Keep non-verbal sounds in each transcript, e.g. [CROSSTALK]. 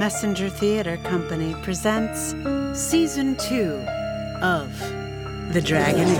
Messenger Theater Company presents Season 2 of The Dragoning.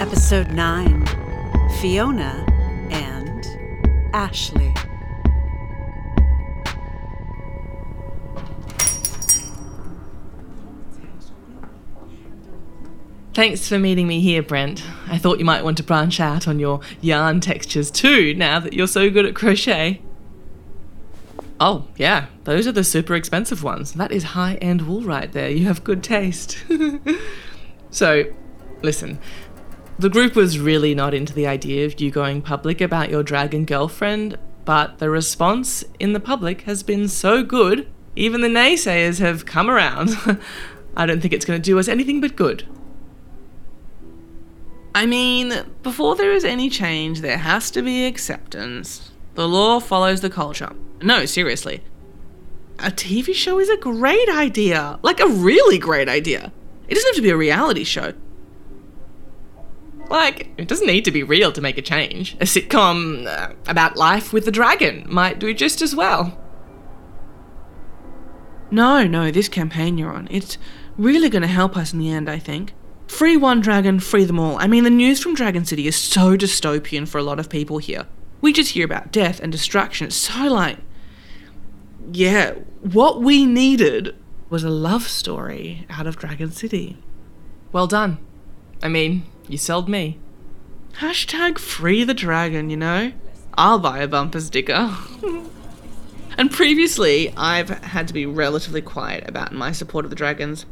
Episode 9 Fiona and Ashley. Thanks for meeting me here, Brent. I thought you might want to branch out on your yarn textures too, now that you're so good at crochet. Oh, yeah, those are the super expensive ones. That is high end wool right there. You have good taste. [LAUGHS] so, listen, the group was really not into the idea of you going public about your dragon girlfriend, but the response in the public has been so good, even the naysayers have come around. [LAUGHS] I don't think it's going to do us anything but good. I mean, before there is any change, there has to be acceptance. The law follows the culture. No, seriously. A TV show is a great idea. Like, a really great idea. It doesn't have to be a reality show. Like, it doesn't need to be real to make a change. A sitcom uh, about life with a dragon might do just as well. No, no, this campaign you're on, it's really going to help us in the end, I think. Free one dragon, free them all. I mean, the news from Dragon City is so dystopian for a lot of people here. We just hear about death and destruction. It's so like. Yeah, what we needed was a love story out of Dragon City. Well done. I mean, you sold me. Hashtag free the dragon, you know? I'll buy a bumper sticker. [LAUGHS] and previously, I've had to be relatively quiet about my support of the dragons.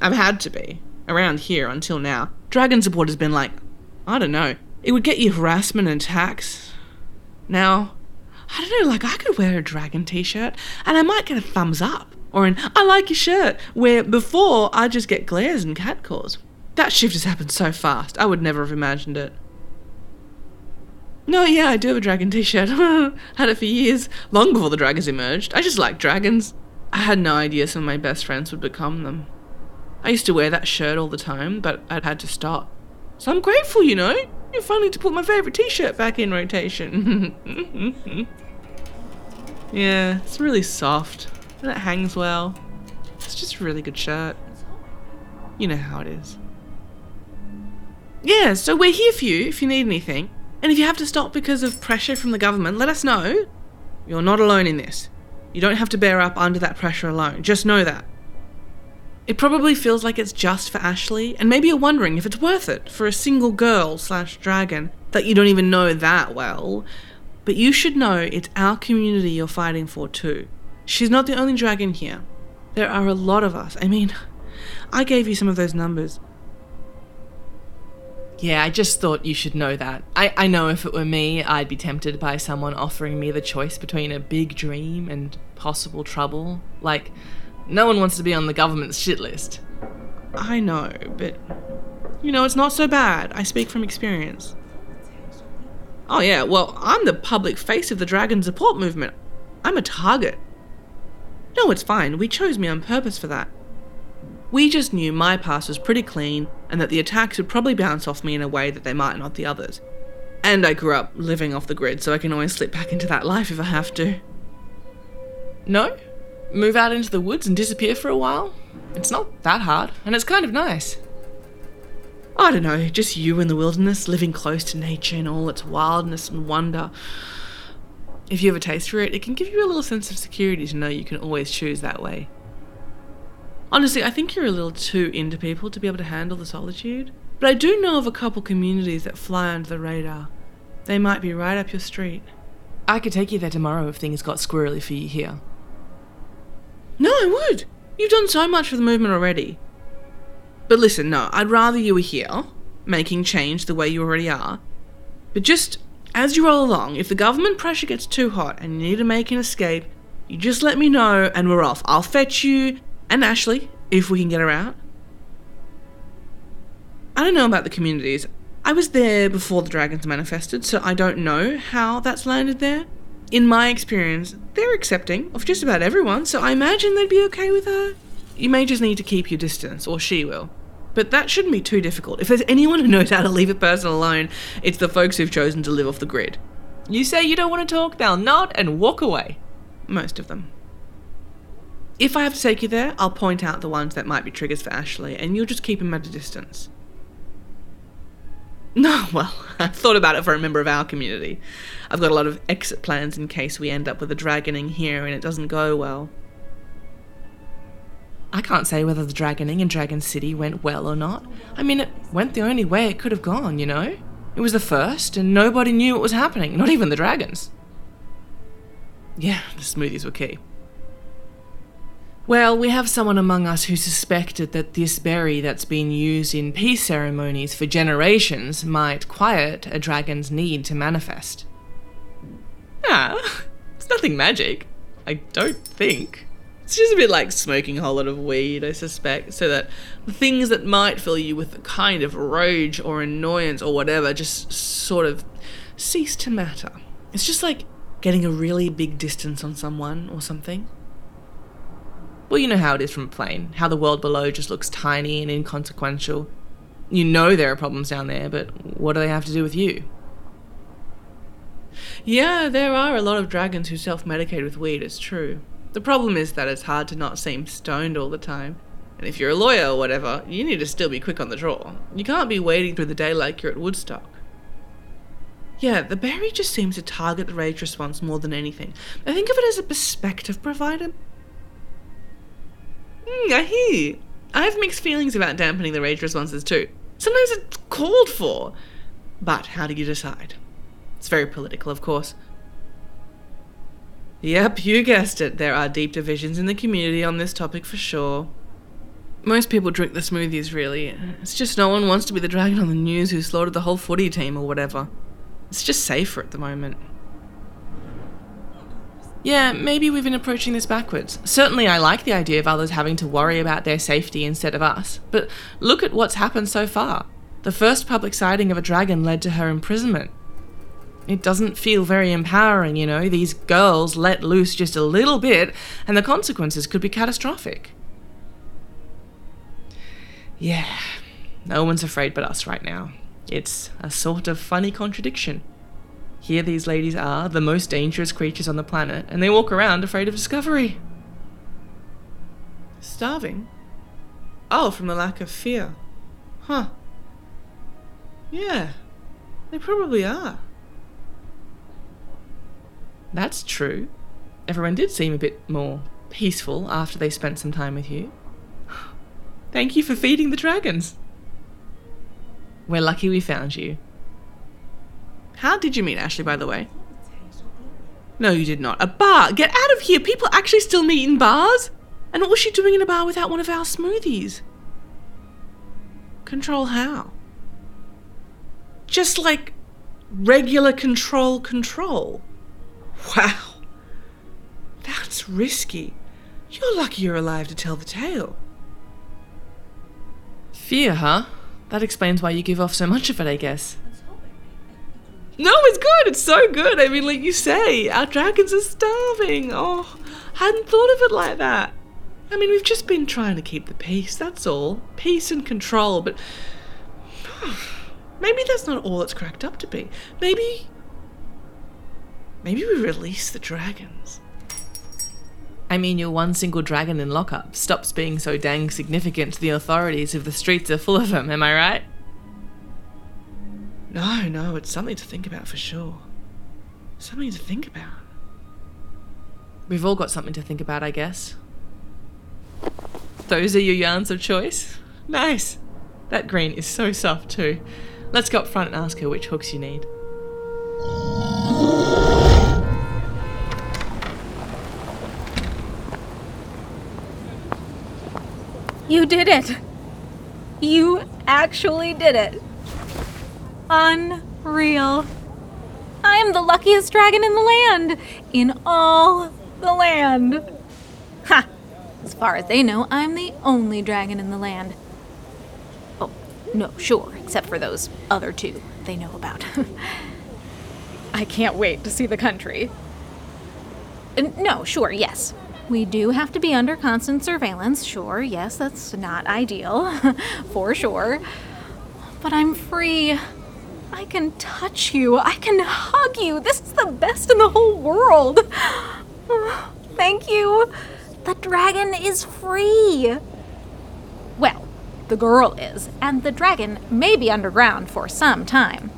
I've had to be around here until now. Dragon support has been like, I don't know, it would get you harassment and attacks. Now, I don't know, like I could wear a dragon t shirt and I might get a thumbs up or an I like your shirt, where before I just get glares and catcalls. That shift has happened so fast, I would never have imagined it. No, yeah, I do have a dragon t shirt. [LAUGHS] had it for years, long before the dragons emerged. I just like dragons. I had no idea some of my best friends would become them. I used to wear that shirt all the time, but I'd had to stop. So I'm grateful, you know. You're finally to put my favourite t-shirt back in rotation. [LAUGHS] yeah, it's really soft. And it hangs well. It's just a really good shirt. You know how it is. Yeah, so we're here for you if you need anything. And if you have to stop because of pressure from the government, let us know. You're not alone in this. You don't have to bear up under that pressure alone. Just know that. It probably feels like it's just for Ashley, and maybe you're wondering if it's worth it for a single girl slash dragon that you don't even know that well. But you should know it's our community you're fighting for too. She's not the only dragon here. There are a lot of us. I mean, I gave you some of those numbers. Yeah, I just thought you should know that. I, I know if it were me, I'd be tempted by someone offering me the choice between a big dream and possible trouble. Like, no one wants to be on the government's shit list. I know, but you know, it's not so bad. I speak from experience. Oh, yeah, well, I'm the public face of the Dragon support movement. I'm a target. No, it's fine. We chose me on purpose for that. We just knew my past was pretty clean and that the attacks would probably bounce off me in a way that they might not the others. And I grew up living off the grid, so I can always slip back into that life if I have to. No? Move out into the woods and disappear for a while. It's not that hard, and it's kind of nice. I don't know, just you in the wilderness, living close to nature and all its wildness and wonder. If you have a taste for it, it can give you a little sense of security to know you can always choose that way. Honestly, I think you're a little too into people to be able to handle the solitude. But I do know of a couple communities that fly under the radar. They might be right up your street. I could take you there tomorrow if things got squirrely for you here. No, I would. You've done so much for the movement already. But listen, no, I'd rather you were here, making change the way you already are. But just as you roll along, if the government pressure gets too hot and you need to make an escape, you just let me know and we're off. I'll fetch you and Ashley if we can get her out. I don't know about the communities. I was there before the dragons manifested, so I don't know how that's landed there. In my experience, they're accepting of just about everyone, so I imagine they'd be okay with her. You may just need to keep your distance, or she will. But that shouldn't be too difficult. If there's anyone who knows how to leave a person alone, it's the folks who've chosen to live off the grid. You say you don't want to talk, they'll nod and walk away. Most of them. If I have to take you there, I'll point out the ones that might be triggers for Ashley, and you'll just keep him at a distance. [LAUGHS] No, well, [LAUGHS] I've thought about it for a member of our community. I've got a lot of exit plans in case we end up with a dragoning here and it doesn't go well. I can't say whether the dragoning in Dragon City went well or not. I mean, it went the only way it could have gone, you know? It was the first, and nobody knew what was happening, not even the dragons. Yeah, the smoothies were key. Well, we have someone among us who suspected that this berry that's been used in peace ceremonies for generations might quiet a dragon's need to manifest. Ah, it's nothing magic. I don't think. It's just a bit like smoking a whole lot of weed, I suspect, so that the things that might fill you with a kind of rage or annoyance or whatever just sort of cease to matter. It's just like getting a really big distance on someone or something. Well, you know how it is from a plane, how the world below just looks tiny and inconsequential. You know there are problems down there, but what do they have to do with you? Yeah, there are a lot of dragons who self medicate with weed, it's true. The problem is that it's hard to not seem stoned all the time. And if you're a lawyer or whatever, you need to still be quick on the draw. You can't be waiting through the day like you're at Woodstock. Yeah, the berry just seems to target the rage response more than anything. I think of it as a perspective provider. Mm, I hear you. I have mixed feelings about dampening the rage responses too. Sometimes it's called for. But how do you decide? It's very political, of course. Yep, you guessed it. There are deep divisions in the community on this topic for sure. Most people drink the smoothies, really. It's just no one wants to be the dragon on the news who slaughtered the whole footy team or whatever. It's just safer at the moment. Yeah, maybe we've been approaching this backwards. Certainly, I like the idea of others having to worry about their safety instead of us. But look at what's happened so far. The first public sighting of a dragon led to her imprisonment. It doesn't feel very empowering, you know. These girls let loose just a little bit, and the consequences could be catastrophic. Yeah, no one's afraid but us right now. It's a sort of funny contradiction. Here these ladies are, the most dangerous creatures on the planet, and they walk around afraid of discovery. Starving? Oh, from the lack of fear. Huh. Yeah, they probably are. That's true. Everyone did seem a bit more peaceful after they spent some time with you. Thank you for feeding the dragons. We're lucky we found you. How did you meet Ashley, by the way? No, you did not. A bar! Get out of here! People actually still meet in bars? And what was she doing in a bar without one of our smoothies? Control how? Just like regular control control. Wow. That's risky. You're lucky you're alive to tell the tale. Fear, huh? That explains why you give off so much of it, I guess. No, it's good. It's so good. I mean, like you say, our dragons are starving. Oh, I hadn't thought of it like that. I mean, we've just been trying to keep the peace, that's all. Peace and control, but [SIGHS] maybe that's not all it's cracked up to be. Maybe. Maybe we release the dragons. I mean, your one single dragon in lockup stops being so dang significant to the authorities if the streets are full of them, am I right? No, no, it's something to think about for sure. Something to think about. We've all got something to think about, I guess. Those are your yarns of choice? Nice. That green is so soft too. Let's go up front and ask her which hooks you need. You did it! You actually did it! Unreal. I am the luckiest dragon in the land! In all the land! Ha! As far as they know, I'm the only dragon in the land. Oh, no, sure, except for those other two they know about. [LAUGHS] I can't wait to see the country. Uh, No, sure, yes. We do have to be under constant surveillance, sure, yes, that's not ideal, [LAUGHS] for sure. But I'm free. I can touch you. I can hug you. This is the best in the whole world. [SIGHS] Thank you. The dragon is free. Well, the girl is, and the dragon may be underground for some time.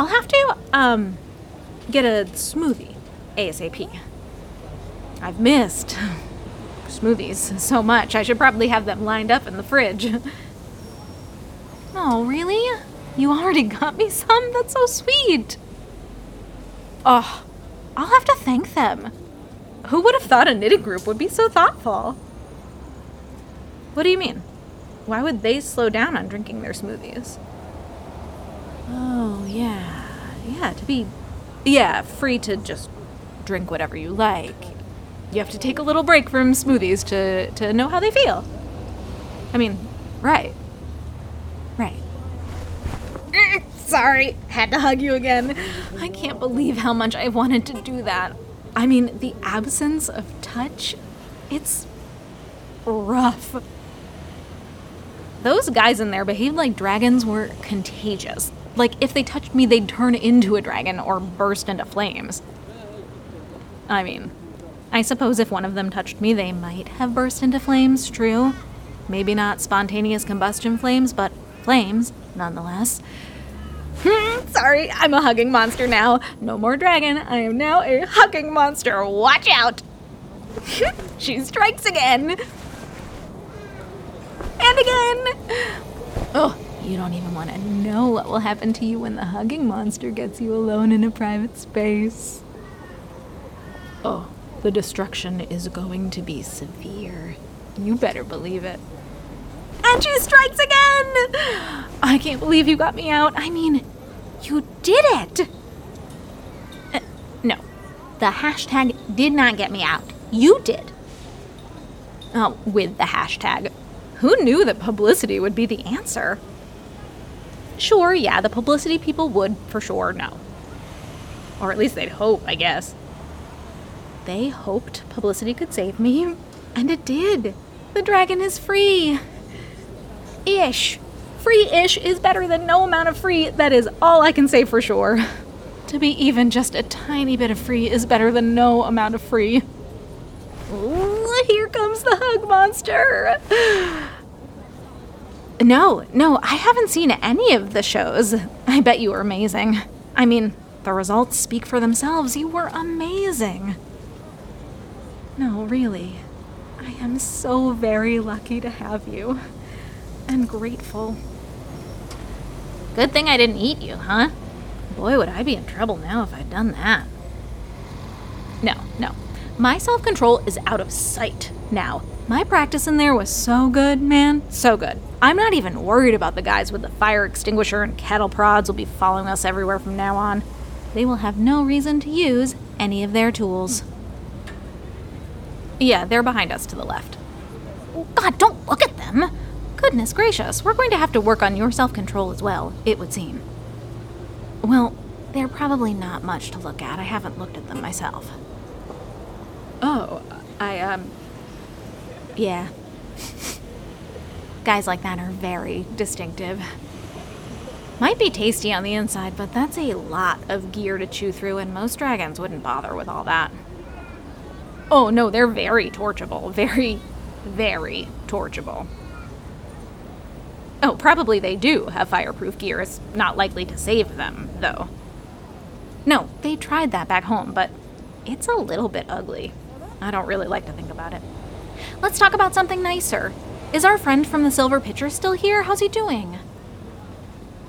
I'll have to, um, get a smoothie ASAP. I've missed [LAUGHS] smoothies so much. I should probably have them lined up in the fridge. [LAUGHS] Oh, really? You already got me some? That's so sweet. Oh, I'll have to thank them. Who would have thought a knitting group would be so thoughtful? What do you mean? Why would they slow down on drinking their smoothies? Oh, yeah. Yeah, to be. Yeah, free to just drink whatever you like. You have to take a little break from smoothies to, to know how they feel. I mean, right. Right. Sorry, had to hug you again. I can't believe how much I wanted to do that. I mean, the absence of touch, it's rough. Those guys in there behaved like dragons were contagious. Like, if they touched me, they'd turn into a dragon or burst into flames. I mean, I suppose if one of them touched me, they might have burst into flames, true. Maybe not spontaneous combustion flames, but flames, nonetheless. [LAUGHS] Sorry, I'm a hugging monster now. No more dragon. I am now a hugging monster. Watch out! [LAUGHS] she strikes again. And again. Oh, you don't even want to know what will happen to you when the hugging monster gets you alone in a private space. Oh, the destruction is going to be severe. You better believe it. And she strikes again! I can't believe you got me out. I mean, you did it! Uh, no, the hashtag did not get me out. You did. Oh, with the hashtag. Who knew that publicity would be the answer? Sure, yeah, the publicity people would for sure know. Or at least they'd hope, I guess. They hoped publicity could save me, [LAUGHS] and it did. The dragon is free. Ish. Free ish is better than no amount of free. That is all I can say for sure. [LAUGHS] To be even just a tiny bit of free is better than no amount of free. Ooh, here comes the hug monster. [SIGHS] No, no, I haven't seen any of the shows. I bet you were amazing. I mean, the results speak for themselves. You were amazing. No, really. I am so very lucky to have you. And grateful. Good thing I didn't eat you, huh? Boy, would I be in trouble now if I'd done that. No, no. My self control is out of sight now. My practice in there was so good, man. So good. I'm not even worried about the guys with the fire extinguisher and cattle prods will be following us everywhere from now on. They will have no reason to use any of their tools. Yeah, they're behind us to the left. Oh, God, don't look at them! Goodness gracious, we're going to have to work on your self control as well, it would seem. Well, they're probably not much to look at. I haven't looked at them myself. Oh, I, um. Yeah. [LAUGHS] Guys like that are very distinctive. Might be tasty on the inside, but that's a lot of gear to chew through, and most dragons wouldn't bother with all that. Oh, no, they're very torchable. Very, very torchable. Oh, probably they do have fireproof gear. It's not likely to save them, though. No, they tried that back home, but it's a little bit ugly. I don't really like to think about it. Let's talk about something nicer. Is our friend from the Silver Pitcher still here? How's he doing?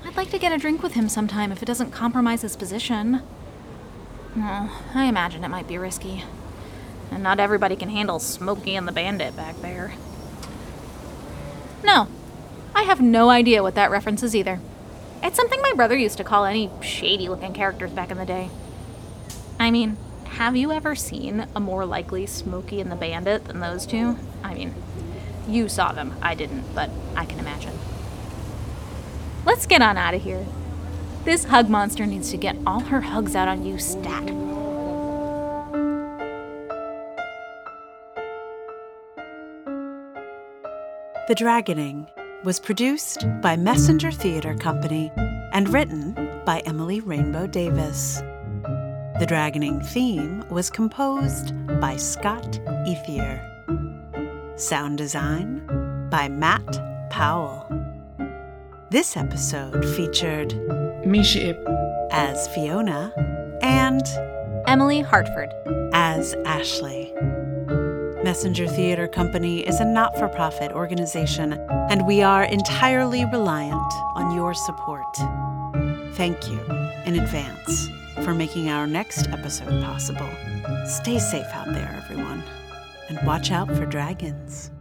I'd like to get a drink with him sometime if it doesn't compromise his position. Oh, I imagine it might be risky. And not everybody can handle Smokey and the Bandit back there. No, have no idea what that reference is either. It's something my brother used to call any shady looking characters back in the day. I mean, have you ever seen a more likely Smokey and the Bandit than those two? I mean, you saw them, I didn't, but I can imagine. Let's get on out of here. This hug monster needs to get all her hugs out on you stat. The Dragoning was produced by Messenger Theater Company and written by Emily Rainbow Davis. The Dragoning theme was composed by Scott Ethier. Sound design by Matt Powell. This episode featured Mischa Ipp. as Fiona and Emily Hartford. as Ashley. Messenger Theater Company is a not for profit organization, and we are entirely reliant on your support. Thank you in advance for making our next episode possible. Stay safe out there, everyone, and watch out for dragons.